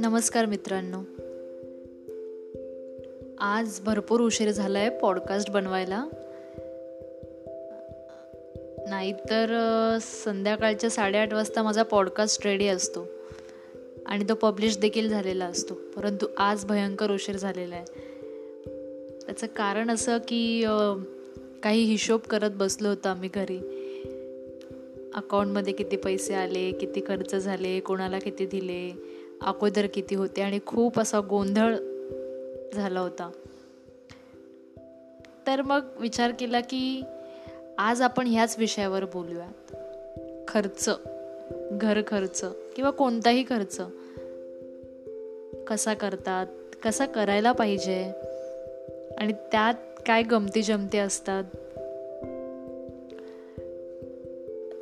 नमस्कार मित्रांनो. आज भरपूर उशीर झाला आहे पॉडकास्ट बनवायला. नाहीतर संध्याकाळच्या साडेआठ वाजता माझा पॉडकास्ट रेडी असतो. आणि तो पब्लिश देखील झालेला असतो. परंतु आज भयंकर उशीर झालेला आहे. त्याचं कारण असं की काही हिशोब करत बसलो होतो आम्ही घरी. अकाउंटमध्ये किती पैसे आले किती खर्च झाले कोणाला किती दिले अगोदर किती होते आणि खूप असा गोंधळ झाला होता. तर मग विचार केला की आज आपण ह्याच विषयावर बोलूयात खर्च घर खर्च किंवा कोणताही खर्च. कसा करतात कसा करायला पाहिजे आणि त्यात काय गमती जमती असतात.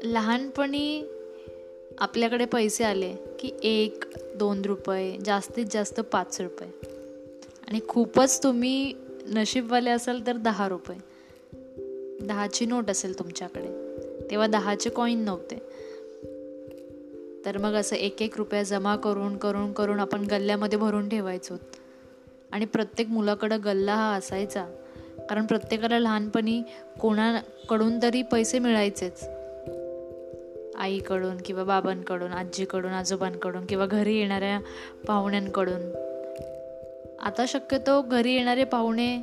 लहानपणी आपल्याकडे पैसे आले की एक दोन रुपये जास्तीत जास्त पाच रुपये. आणि खूपच तुम्ही नशीबवाले असाल तर दहा रुपये. दहाची नोट असेल तुमच्याकडे. तेव्हा दहाचे कॉईन नव्हते. तर मग असं एक एक रुपया जमा करून करून करून आपण गल्ल्यामध्ये भरून ठेवायचो. आणि प्रत्येक मुलाकडं गल्ला हा असायचा. कारण प्रत्येकाला लहानपणी कोणाकडून तरी पैसे मिळायचेच. आईकडून किंवा बाबांकडून आजीकडून आजोबांकडून किंवा घरी येणाऱ्या पाहुण्यांकडून. आता शक्यतो घरी येणारे पाहुणे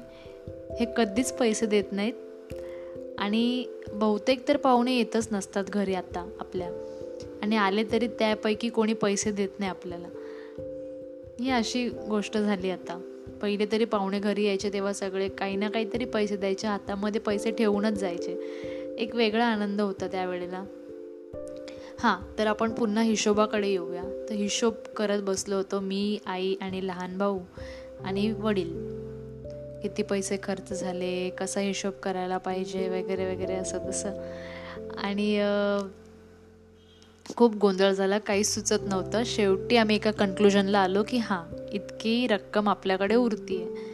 हे कधीच पैसे देत नाहीत. आणि बहुतेक तर पाहुणे येतच नसतात घरी आता आपल्या. आणि आले तरी त्यापैकी कोणी पैसे देत नाही आपल्याला. ही अशी गोष्ट झाली आता. पहिले तरी पाहुणे घरी यायचे तेव्हा सगळे काही ना काहीतरी पैसे द्यायचे हातामध्ये पैसे ठेवूनच जायचे. एक वेगळा आनंद होता त्यावेळेला. हां तर आपण पुन्हा हिशोबाकडे येऊया. तर हिशोब करत बसलो होतो मी आई आणि लहान भाऊ आणि वडील. किती पैसे खर्च झाले कसा हिशोब करायला पाहिजे वगैरे वगैरे असं तसं. आणि खूप गोंधळ झाला काहीच सुचत नव्हतं. शेवटी आम्ही एका कन्क्लुजनला आलो की हां इतकी रक्कम आपल्याकडे उरती आहे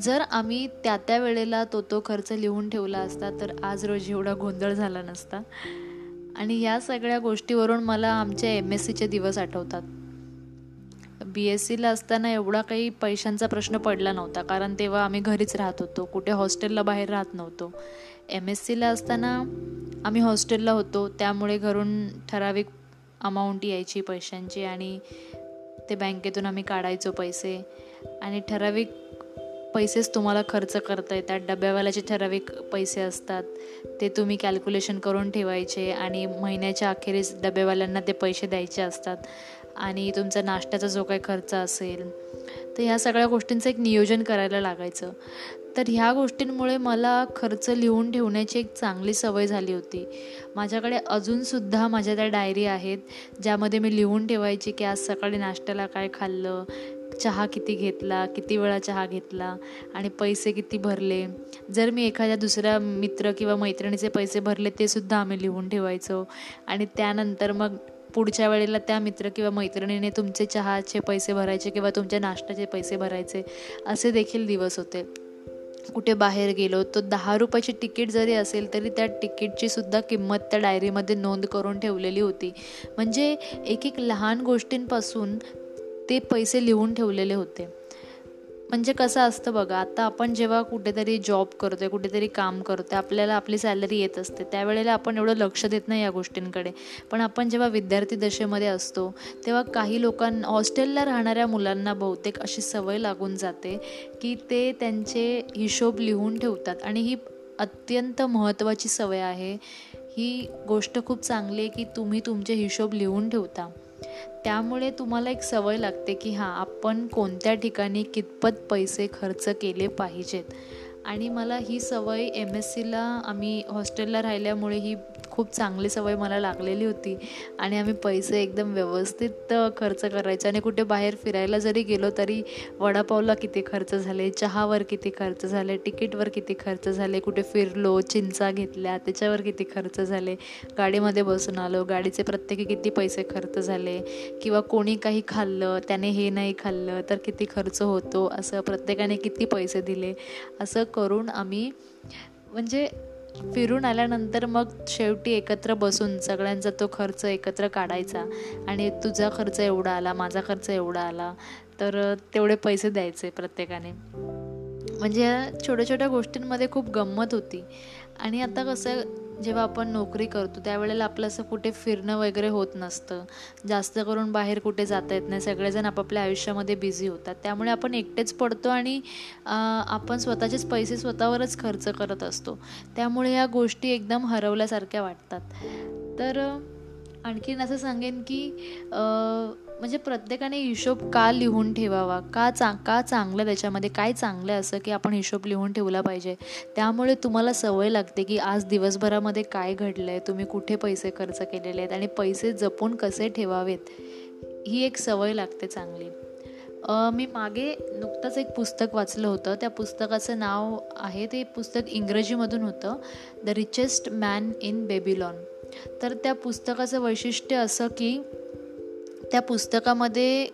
जर आम्ही त्या त्या वेळेला तो तो खर्च लिहून ठेवला असता तर आज रोजी एवढा गोंधळ झाला नसता. आणि या सगळ्या गोष्टीवरून मला आमच्या एम एस सीचे दिवस आठवतात. बी एस सीला असताना एवढा काही पैशांचा प्रश्न पडला नव्हता कारण तेव्हा आम्ही घरीच राहत होतो कुठे हॉस्टेलला बाहेर राहत नव्हतो. एम एस सीला असताना आम्ही हॉस्टेलला होतो त्यामुळे घरून ठराविक अमाऊंट यायची पैशांची आणि ते बँकेतून आम्ही काढायचो पैसे. आणि ठराविक पैसेच तुम्हाला खर्च करता येतात डब्यावाल्याचे ठराविक पैसे असतात. ते तुम्ही कॅल्क्युलेशन करून ठेवायचे आणि महिन्याच्या अखेरीस डब्यावाल्यांना ते पैसे द्यायचे असतात. आणि तुमचा नाश्त्याचा जो काही खर्च असेल तर ह्या सगळ्या गोष्टींचं एक नियोजन करायला लागायचं. तर ह्या गोष्टींमुळे मला खर्च लिहून ठेवण्याची एक चांगली सवय झाली होती. माझ्याकडे अजूनसुद्धा माझ्या त्या डायरी आहेत ज्यामध्ये मी लिहून ठेवायची की आज सकाळी नाश्त्याला काय खाल्लं चहा किती घेतला किती वेळा चहा घेतला आणि पैसे किती भरले? जर मी एखाद्या दुसऱ्या मित्र किंवा मैत्रिणीचे पैसे भरले ते सुद्धा आम्ही लिहून ठेवायचो. आणि त्यानंतर मग पुढच्या वेळेला त्या मित्र किंवा मैत्रिणीने तुमचे चहाचे पैसे भरायचे किंवा तुमच्या नाश्त्याचे पैसे भरायचे असे देखील दिवस होते. कुठे बाहेर गेलो तो दहा रुपयाची तिकीट जरी असेल तरी त्या तिकीटची सुद्धा किंमत त्या डायरीमध्ये नोंद करून ठेवलेली होती. म्हणजे एक एक लहान गोष्टींपासून ते पैसे लिहून ठेवलेले होते. म्हणजे कसं असतं बघा आता आपण जेव्हा कुठेतरी जॉब करतोय कुठेतरी काम करतोय आपल्याला आपली सॅलरी येत असते त्यावेळेला आपण एवढं लक्ष देत नाही या गोष्टींकडे. पण आपण जेव्हा विद्यार्थी दशेमध्ये असतो तेव्हा काही लोकांना हॉस्टेलला राहणाऱ्या मुलांना बहुतेक अशी सवय लागून जाते की ते त्यांचे हिशोब लिहून ठेवतात. आणि ही अत्यंत महत्त्वाची सवय आहे. ही गोष्ट खूप चांगली आहे की तुम्ही तुमचे हिशोब लिहून ठेवता. त्यामुळे तुम्हाला एक सवय लागते की हां आपण कोणत्या ठिकाणी कितपत पैसे खर्च केले पाहिजेत. आणि मला ही सवय एम एस सीला आम्ही हॉस्टेलला राहिल्यामुळे ही खूप चांगली सवय मला लागलेली होती. आणि आम्ही पैसे एकदम व्यवस्थित खर्च करायचो. आणि कुठे बाहेर फिरायला जरी गेलो तरी वडापावला किती खर्च झाले चहावर किती खर्च झाले तिकीटवर किती खर्च झाले कुठे फिरलो चिंचा घेतल्या त्याच्यावर किती खर्च झाले गाडीमध्ये बसून आलो गाडीचे प्रत्येकी किती पैसे खर्च झाले किंवा कोणी काही खाल्लं त्याने हे नाही खाल्लं तर किती खर्च होतो असं प्रत्येकाने किती पैसे दिले असं करून आम्ही म्हणजे फिरून आल्यानंतर मग शेवटी एकत्र बसून सगळ्यांचा तो खर्च एकत्र काढायचा. आणि तुझा खर्च एवढा आला माझा खर्च एवढा आला तर तेवढे पैसे द्यायचे प्रत्येकाने. म्हणजे छोट्या छोट्या गोष्टींमध्ये खूप गंमत होती. आणि आता कसं जेव्हा आपण नोकरी करतो त्यावेळेला आपलं असं कुठे फिरणं वगैरे होत नसतं. जास्त करून बाहेर कुठे जाता येत नाही. सगळेजण आपापल्या आयुष्यामध्ये बिझी होतात. त्यामुळे आपण एकटेच पडतो आणि आपण स्वतःचेच पैसे स्वतःवरच खर्च करत असतो. त्यामुळे या गोष्टी एकदम हरवल्यासारख्या वाटतात. तर आणखीन असं सांगेन की म्हणजे प्रत्येकाने हिशोब का लिहून ठेवावा? का चा का चांगलं त्याच्यामध्ये? काय चांगलं असं की आपण हिशोब लिहून ठेवला पाहिजे? त्यामुळे तुम्हाला सवय लागते की आज दिवसभरामध्ये काय घडलं आहे तुम्ही कुठे पैसे खर्च केलेले आहेत? आणि पैसे जपून कसे ठेवावेत? ही एक सवय लागते चांगली. मी मागे नुकतंच एक पुस्तक वाचलं होतं. त्या पुस्तकाचं नाव आहे ते पुस्तक इंग्रजीमधून होतं. The richest man in Babylon तर त्या पुस्तकाचं वैशिष्ट्य असं की त्या पुस्तकामध्ये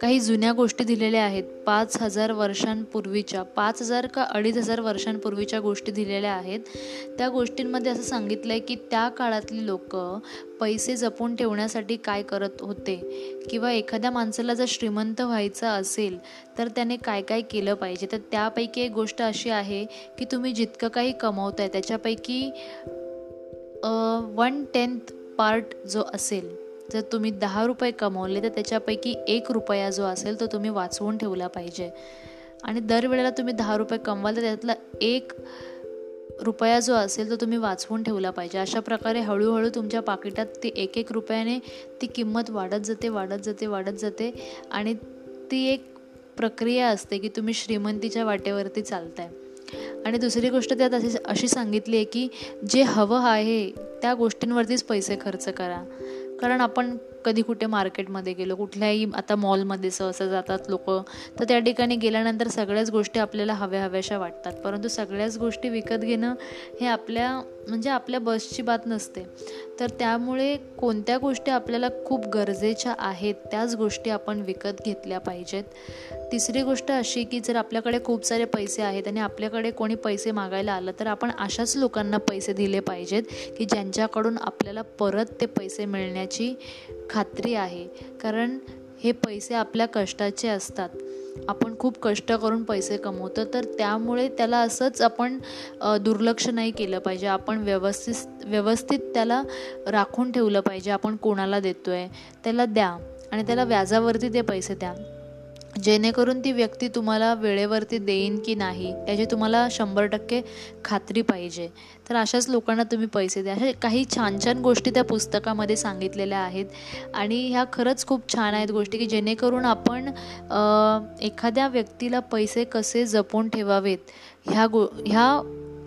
काही जुन्या गोष्टी दिलेल्या आहेत. पाच हजार वर्षांपूर्वीच्या पाच हजार का अडीच हजार वर्षांपूर्वीच्या गोष्टी दिलेल्या आहेत. त्या गोष्टींमध्ये असं सांगितलं आहे की त्या काळातली लोक पैसे जपून ठेवण्यासाठी काय करत होते? किंवा एखाद्या माणसाला जर श्रीमंत व्हायचं असेल तर त्याने काय काय केलं पाहिजे? तर त्यापैकी एक गोष्ट अशी आहे की तुम्ही जितकं काही कमवताय त्याच्यापैकी वन टेन्थ पार्ट जो असेल जर तुम्ही दहा रुपये कमवले तर त्याच्यापैकी एक रुपया जो असेल तो तुम्ही वाचवून ठेवला पाहिजे. आणि दरवेळेला तुम्ही दहा रुपये कमवाल तर त्यातला एक रुपया जो असेल तो तुम्ही वाचवून ठेवला पाहिजे. अशा प्रकारे हळूहळू तुमच्या पाकिटात ती एक एक रुपयाने ती किंमत वाढत जाते वाढत जाते वाढत जाते. आणि ती एक प्रक्रिया असते की तुम्ही श्रीमंतीच्या वाटेवरती चालताय. आणि दुसरी गोष्ट त्यात अशी अशी सांगितली आहे की जे हवं आहे त्या गोष्टींवरतीच पैसे खर्च करा. कारण आपण कधी कुठे मार्केटमध्ये गेलो कुठल्याही आता मॉलमध्ये सहसा जातात लोक तर त्या ठिकाणी गेल्यानंतर सगळ्याच गोष्टी आपल्याला हव्या हव्याशा वाटतात. परंतु सगळ्याच गोष्टी विकत घेणं हे आपल्या म्हणजे आपल्या बसची बात नसते. तर त्यामुळे कोणत्या गोष्टी आपल्याला खूप गरजेच्या आहेत त्याच गोष्टी आपण विकत घेतल्या पाहिजेत. तिसरी गोष्ट अशी की जर आपल्याकडे खूप सारे पैसे आहेत आणि आपल्याकडे कोणी पैसे मागायला आलं तर आपण अशाच लोकांना पैसे दिले पाहिजेत की ज्यांच्याकडून आपल्याला परत ते पैसे मिळण्याची खात्री आहे. कारण हे पैसे आपल्या कष्टाचे असतात. आपण खूप कष्ट करून पैसे कमवतो तर त्यामुळे त्याला असंच आपण दुर्लक्ष नाही केलं पाहिजे. आपण व्यवस्थित व्यवस्थित त्याला राखून ठेवलं पाहिजे. आपण कोणाला देतो आहे त्याला द्या. आणि त्याला व्याजावरती ते पैसे द्या. जेणेकरून ती व्यक्ती तुम्हाला वेळेवरती देईन की नाही याची तुम्हाला शंभर टक्के खात्री पाहिजे. तर अशाच लोकांना तुम्ही पैसे द्या. अशा काही छान छान गोष्टी त्या पुस्तकामध्ये सांगितलेल्या आहेत. आणि ह्या खरंच खूप छान आहेत गोष्टी की जेणेकरून आपण एखाद्या व्यक्तीला पैसे कसे जपून ठेवावेत ह्या गो ह्या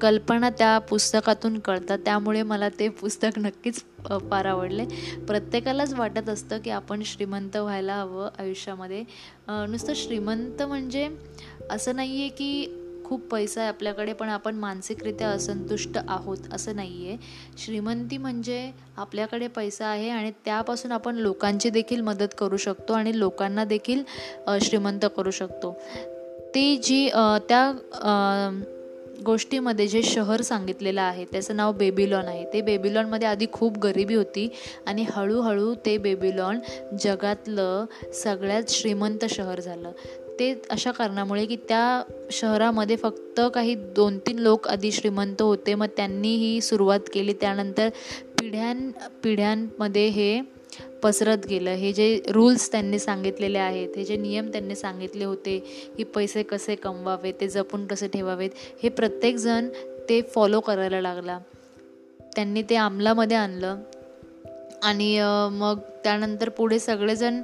कल्पना त्या पुस्तकातून कळतात. त्यामुळे मला ते पुस्तक नक्कीच फार आवडले. प्रत्येकालाच वाटत असतं की आपण श्रीमंत व्हायला हवं आयुष्यामध्ये. नुसतं श्रीमंत म्हणजे असं नाही आहे की खूप पैसा आहे आपल्याकडे पण आपण मानसिकरित्या असंतुष्ट आहोत असं नाही आहे श्रीमंती म्हणजे आपल्याकडे पैसा आहे आणि त्यापासून आपण लोकांची देखील मदत करू शकतो आणि लोकांना देखील श्रीमंत करू शकतो. ती जी त्या गोष्टीमध्ये जे शहर सांगितलेलं आहे त्याचं नाव बेबीलॉन आहे. ते बेबीलॉनमध्ये आधी खूप गरिबी होती आणि हळूहळू ते बेबीलॉन जगातलं सगळ्यात श्रीमंत शहर झालं. ते अशा कारणामुळे की त्या शहरामध्ये फक्त काही दोन तीन लोक आधी श्रीमंत होते मग त्यांनी ही सुरुवात केली. त्यानंतर पिढ्यां पिढ्यांमध्ये हे पसरत गेलं. हे जे रूल्स त्यांनी सांगितलेले आहेत हे जे नियम त्यांनी सांगितले होते की पैसे कसे कमवावे ते जपून कसे ठेवावेत हे प्रत्येकजण ते फॉलो करायला लागला. त्यांनी ते अंमलामध्ये आणलं. आणि मग त्यानंतर पुढे सगळेजण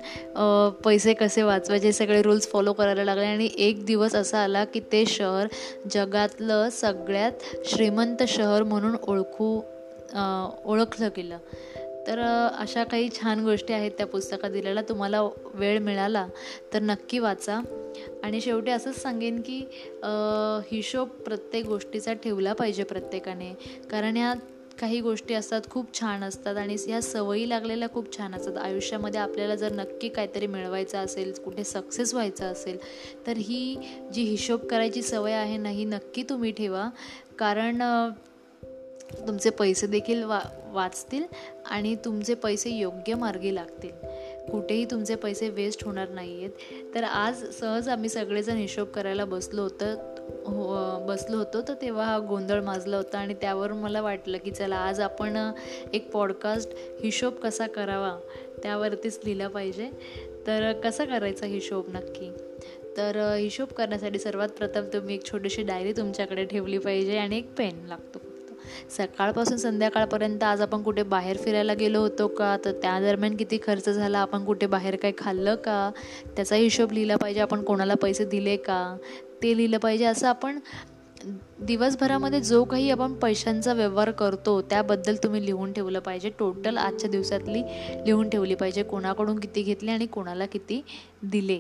पैसे कसे वाचवायचे सगळे रूल्स फॉलो करायला लागले. आणि एक दिवस असा आला की ते शहर जगातलं सगळ्यात श्रीमंत शहर म्हणून ओळखू ओळखलं गेलं. तर अशा काही छान गोष्टी आहेत त्या पुस्तकात दिलेल्या. तुम्हाला वेळ मिळाला तर नक्की वाचा. आणि शेवटी असंच सांगेन की हिशोब प्रत्येक गोष्टीचा ठेवला पाहिजे प्रत्येकाने. कारण या काही गोष्टी असतात खूप छान असतात आणि ह्या सवयी लागलेल्या खूप छान असतात. आयुष्यामध्ये आपल्याला जर नक्की काहीतरी मिळवायचं असेल कुठे सक्सेस व्हायचं असेल तर ही जी हिशोब करायची सवय आहे ना ही नक्की तुम्ही ठेवा. कारण तुमचे पैसे देखील वा वाचतील आणि तुमचे पैसे योग्य मार्गी लागतील. कुठेही तुमचे पैसे वेस्ट होणार नाही आहेत तर आज सहज आम्ही सगळेजण हिशोब करायला बसलो होतं हो बसलो होतो तर तेव्हा हा गोंधळ माजला होता आणि त्यावरून मला वाटलं की चला आज आपण एक पॉडकास्ट हिशोब कसा करावा त्यावरतीच लिहिला पाहिजे. तर कसा करायचा हिशोब नक्की? तर हिशोब करण्यासाठी सर्वात प्रथम तुम्ही एक छोटीशी डायरी तुमच्याकडे ठेवली पाहिजे आणि एक पेन लागतो. सकाळपासून संध्याकाळपर्यंत आज आपण कुठे बाहेर फिरायला गेलो होतो का? तर त्या दरम्यान किती खर्च झाला? आपण कुठे बाहेर काही खाल्लं का? त्याचा हिशोब लिहिला पाहिजे. आपण कोणाला पैसे दिले का? ते लिहिलं पाहिजे. असं आपण दिवसभरामध्ये जो काही आपण पैशांचा व्यवहार करतो त्याबद्दल तुम्ही लिहून ठेवलं पाहिजे. टोटल आजच्या दिवसातली लिहून ठेवली पाहिजे. कोणाकडून किती घेतले आणि कोणाला किती दिले?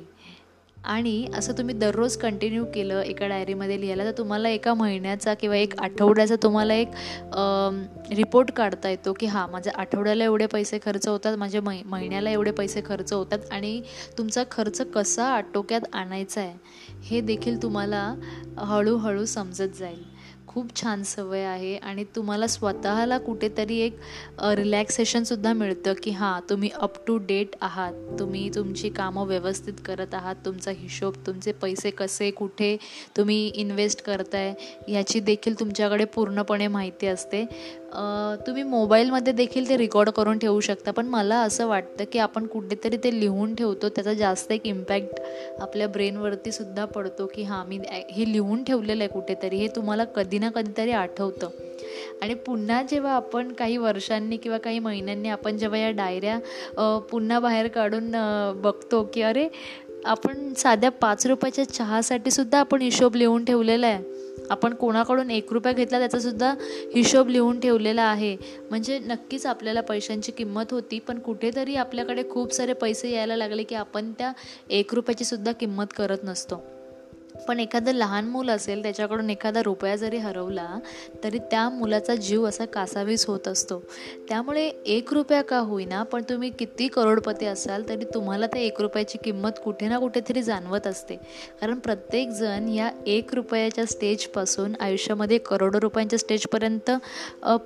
आणि असं तुम्ही दररोज कंटिन्यू केलं एका डायरीमध्ये लिहायला तर तुम्हाला एका महिन्याचा किंवा एक आठवड्याचा तुम्हाला एक रिपोर्ट काढता येतो की हां माझ्या आठवड्याला एवढे पैसे खर्च होतात माझ्या मै महिन्याला एवढे पैसे खर्च होतात आणि तुमचा खर्च कसा आटोक्यात आणायचा आहे हे देखील तुम्हाला हळूहळू समजत जाईल. खूप छान सवय आहे आणि तुम्हाला स्वतःला कुठेतरी एक रिलॅक्सेशनसुद्धा मिळतं की हां तुम्ही अप टू डेट आहात तुम्ही तुमची कामं व्यवस्थित करत आहात तुमचा हिशोब तुमचे पैसे कसे कुठे तुम्ही इन्व्हेस्ट करताय याची देखील तुमच्याकडे पूर्णपणे माहिती असते. तुम्ही मोबाईलमध्ये देखील ते रेकॉर्ड करून ठेवू शकता पण मला असं वाटतं की आपण कुठेतरी ते लिहून ठेवतो त्याचा जास्त एक इम्पॅक्ट आपल्या ब्रेनवरती सुद्धा पडतो की हां मी हे लिहून ठेवलेलं आहे कुठेतरी हे तुम्हाला कधी ना कधीतरी आठवतं. आणि पुन्हा जेव्हा आपण काही वर्षांनी किंवा काही महिन्यांनी आपण जेव्हा या डायऱ्या पुन्हा बाहेर काढून बघतो की अरे आपण साध्या पाच रुपयाच्या चहासाठी सुद्धा आपण हिशोब लिहून ठेवलेला आहे. आपण कोणाकडून एक रुपया घेतला त्याचासुद्धा हिशोब लिहून ठेवलेला आहे. म्हणजे नक्कीच आपल्याला पैशांची किंमत होती पण कुठेतरी आपल्याकडे खूप सारे पैसे यायला लागले की आपण त्या एक रुपयाची सुद्धा किंमत करत नसतो. पण एखादं लहान मूल असेल त्याच्याकडून एखादा रुपया जरी हरवला तरी त्या मुलाचा जीव असा कासावीस होत असतो. त्यामुळे एक रुपया का होईना पण तुम्ही किती करोडपती असाल तरी तुम्हाला त्या एक रुपयाची किंमत कुठे ना कुठेतरी जाणवत असते. कारण प्रत्येकजण या एक रुपयाच्या स्टेजपासून आयुष्यामध्ये करोडो रुपयांच्या स्टेजपर्यंत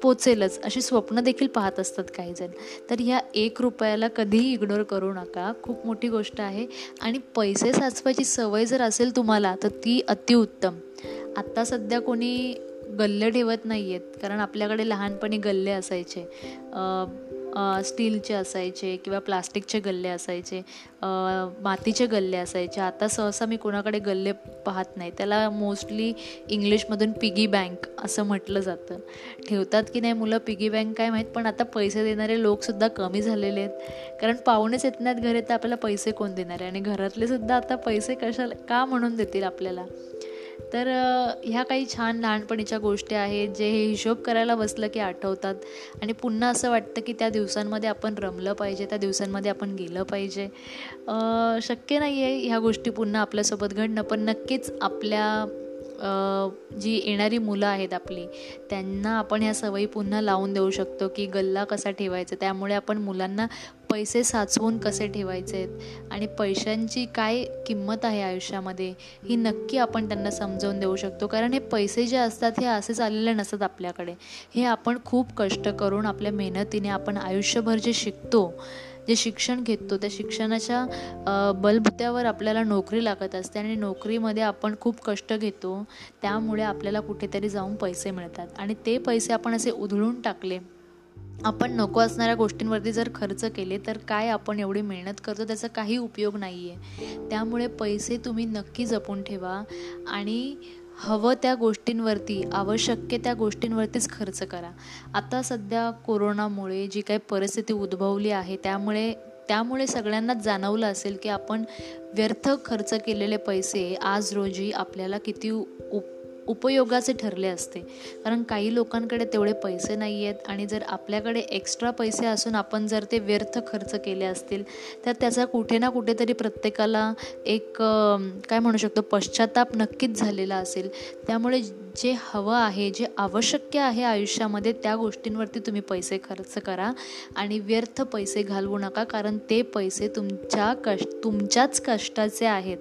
पोचेलच अशी स्वप्न देखील पाहत असतात काहीजण तर ह्या एक रुपयाला कधीही इग्नोर करू नका. खूप मोठी गोष्ट आहे. आणि पैसे साचवायची सवय जर असेल तुम्हाला तर ती अतिउत्तम. आत्ता सध्या कोणी गल्ले ठेवत नाही आहेत कारण आपल्याकडे लहानपणी गल्ले असायचे. स्टीलचे असायचे किंवा प्लास्टिकचे गल्ले असायचे मातीचे गल्ले असायचे. आता सहसा मी कोणाकडे गल्ले पाहत नाही. त्याला मोस्टली इंग्लिशमधून पिगी बँक असं म्हटलं जातं. ठेवतात की नाही मुलं? पिगी बँक काय माहीत पण आता पैसे देणारे लोकसुद्धा कमी झालेले आहेत. कारण पाहुणेच येत नाहीत घरी तर आपल्याला पैसे कोण देणार आहे? आणि घरातले सुद्धा आता पैसे कशाला का म्हणून देतील आपल्याला? तर ह्या काही छान लहानपणीच्या गोष्टी आहेत जे हे हिशोब करायला बसलं की आठवतात. आणि पुन्हा असं वाटतं की त्या दिवसांमध्ये आपण रमलं पाहिजे त्या दिवसांमध्ये आपण गेलं पाहिजे. शक्य नाही आहे ह्या गोष्टी पुन्हा आपल्यासोबत घडणं पण नक्कीच आपल्या जी येणारी मुलं आहेत आपली त्यांना आपण ह्या सवयी पुन्हा लावून देऊ शकतो की गल्ला कसा ठेवायचा त्यामुळे आपण मुलांना पैसे साचवून कसे ठेवायचे आहेत आणि पैशांची काय किंमत आहे आयुष्यामध्ये? ही नक्की आपण त्यांना समजावून देऊ शकतो. कारण हे पैसे जे असतात हे असेच आलेले नसतात आपल्याकडे. हे आपण खूप कष्ट करून आपल्या मेहनतीने आपण आयुष्यभर जे शिकतो जे शिक्षण घेतो त्या शिक्षणाच्या बलबुत्यावर आपल्याला नोकरी लागत असते आणि नोकरीमध्ये आपण खूप कष्ट घेतो त्यामुळे आपल्याला कुठेतरी जाऊन पैसे मिळतात. आणि ते पैसे आपण असे उधळून टाकले आपण नको असणाऱ्या गोष्टींवरती जर खर्च केले तर काय आपण एवढी मेहनत करतो? त्याचा काही उपयोग नाही आहे त्यामुळे पैसे तुम्ही नक्की जपून ठेवा आणि हवं त्या गोष्टींवरती आवश्यक त्या गोष्टींवरतीच खर्च करा. आता सध्या कोरोनामुळे जी काही परिस्थिती उद्भवली आहे त्यामुळे त्यामुळे सगळ्यांनाच जाणवलं असेल की आपण व्यर्थ खर्च केलेले पैसे आज रोजी आपल्याला किती उप उपयोगाचे ठरले असते. कारण काही लोकांकडे तेवढे पैसे नाही आहेत आणि जर आपल्याकडे एक्स्ट्रा पैसे असून आपण जर ते व्यर्थ खर्च केले असतील तर त्याचा कुठे ना कुठेतरी प्रत्येकाला एक काय म्हणू शकतो पश्चाताप नक्कीच झालेला असेल. त्यामुळे जे हवं आहे जे आवश्यक आहे आयुष्यामध्ये त्या गोष्टींवरती तुम्ही पैसे खर्च करा आणि व्यर्थ पैसे घालवू नका कारण ते पैसे तुमच्या कष्ट तुमच्याच कष्टाचे आहेत.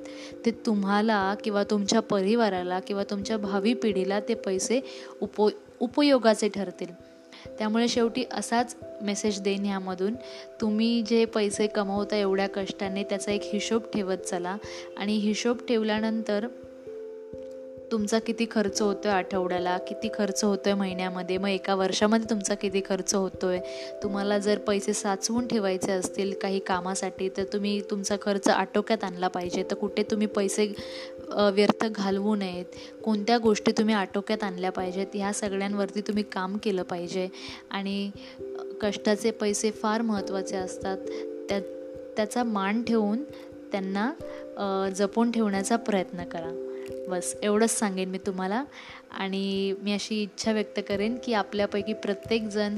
ते तुम्हाला किंवा तुमच्या परिवाराला किंवा तुमच्या भावी पिढीला ते पैसे उप उपयोगाचे ठरतील. त्यामुळे शेवटी असाच मेसेज देईन ह्यामधून. तुम्ही जे पैसे कमवता एवढ्या कष्टाने त्याचा एक हिशोब ठेवत चला आणि हिशोब ठेवल्यानंतर तुमचा किती खर्च होतो आहे आठवड्याला? किती खर्च होतो आहे महिन्यामध्ये? मग एका वर्षामध्ये तुमचा किती खर्च होतो आहे तुम्हाला जर पैसे साचवून ठेवायचे असतील काही कामासाठी तर तुम्ही तुमचा खर्च आटोक्यात आणला पाहिजे. तर कुठे तुम्ही पैसे व्यर्थ घालवू नयेत. कोणत्या गोष्टी तुम्ही आटोक्यात आणल्या पाहिजेत? ह्या सगळ्यांवरती तुम्ही काम केलं पाहिजे. आणि कष्टाचे पैसे फार महत्त्वाचे असतात. त्या त्याचा मान ठेवून त्यांना जपून ठेवण्याचा प्रयत्न करा. बस एवढंच सांगेन मी तुम्हाला. आणि मी अशी इच्छा व्यक्त करेन की आपल्यापैकी प्रत्येकजण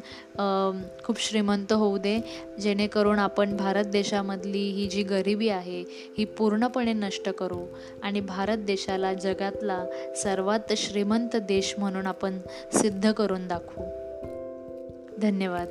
खूप श्रीमंत होऊ दे जेणेकरून आपण भारत देशामधली ही जी गरिबी आहे ही पूर्णपणे नष्ट करू. आणि भारत देशाला जगातला सर्वात श्रीमंत देश म्हणून आपण सिद्ध करून दाखवू. धन्यवाद.